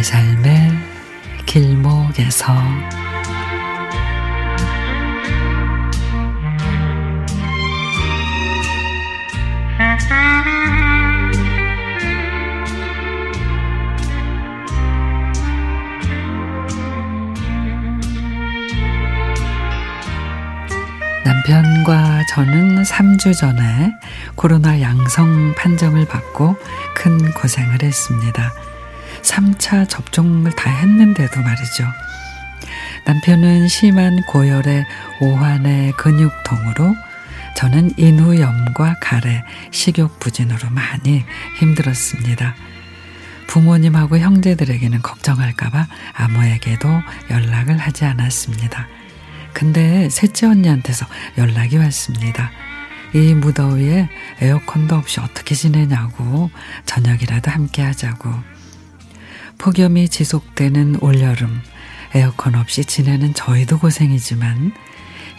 내 삶의 길목에서 남편과 저는 3주 전에 코로나 양성 판정을 받고 큰 고생을 했습니다. 3차 접종을 다 했는데도 말이죠. 남편은 심한 고열의 오한의 근육통으로 저는 인후염과 가래, 식욕부진으로 많이 힘들었습니다. 부모님하고 형제들에게는 걱정할까봐 아무에게도 연락을 하지 않았습니다. 근데 셋째 언니한테서 연락이 왔습니다. 이 무더위에 에어컨도 없이 어떻게 지내냐고 저녁이라도 함께 하자고. 폭염이 지속되는 올여름 에어컨 없이 지내는 저희도 고생이지만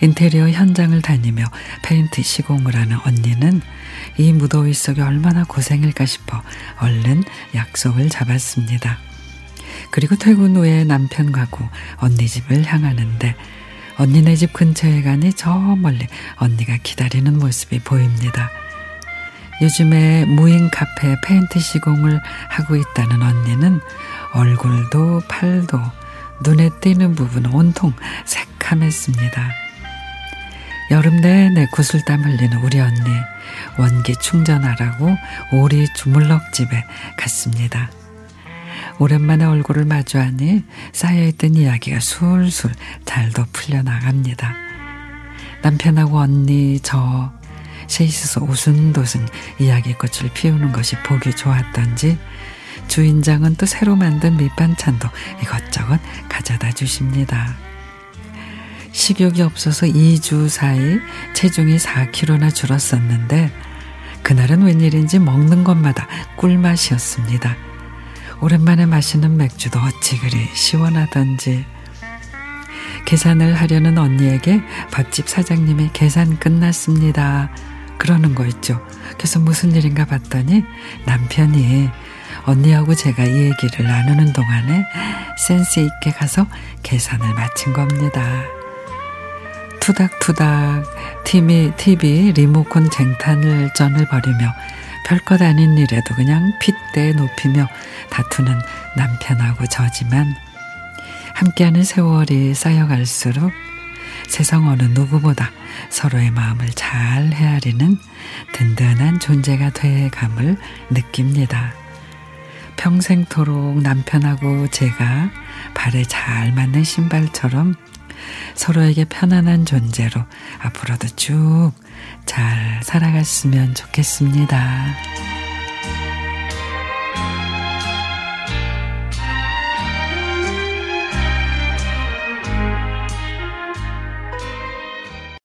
인테리어 현장을 다니며 페인트 시공을 하는 언니는 이 무더위 속에 얼마나 고생일까 싶어 얼른 약속을 잡았습니다. 그리고 퇴근 후에 남편과고 언니 집을 향하는데 언니네 집 근처에 가니 저 멀리 언니가 기다리는 모습이 보입니다. 요즘에 무인 카페 페인트 시공을 하고 있다는 언니는 얼굴도 팔도 눈에 띄는 부분 온통 새카맸습니다. 여름 내내 구슬땀 흘리는 우리 언니 원기 충전하라고 오리 주물럭집에 갔습니다. 오랜만에 얼굴을 마주하니 쌓여있던 이야기가 술술 잘도 풀려나갑니다. 남편하고 언니 저 셋이서 오순도순 이야기 꽃을 피우는 것이 보기 좋았던지 주인장은 또 새로 만든 밑반찬도 이것저것 가져다 주십니다. 식욕이 없어서 2주 사이 체중이 4kg나 줄었었는데 그날은 웬일인지 먹는 것마다 꿀맛이었습니다. 오랜만에 마시는 맥주도 어찌 그리 시원하던지 계산을 하려는 언니에게 밥집 사장님이 계산 끝났습니다. 그러는 거 있죠. 그래서 무슨 일인가 봤더니 남편이 언니하고 제가 이 얘기를 나누는 동안에 센스 있게 가서 계산을 마친 겁니다. 투닥투닥 TV, TV 리모컨 쟁탈을 전을 벌이며 별것 아닌 일에도 그냥 핏대 높이며 다투는 남편하고 저지만 함께하는 세월이 쌓여갈수록 세상 어느 누구보다 서로의 마음을 잘 헤아리는 든든한 존재가 돼감을 느낍니다. 평생토록 남편하고 제가 발에 잘 맞는 신발처럼 서로에게 편안한 존재로 앞으로도 쭉 잘 살아갔으면 좋겠습니다.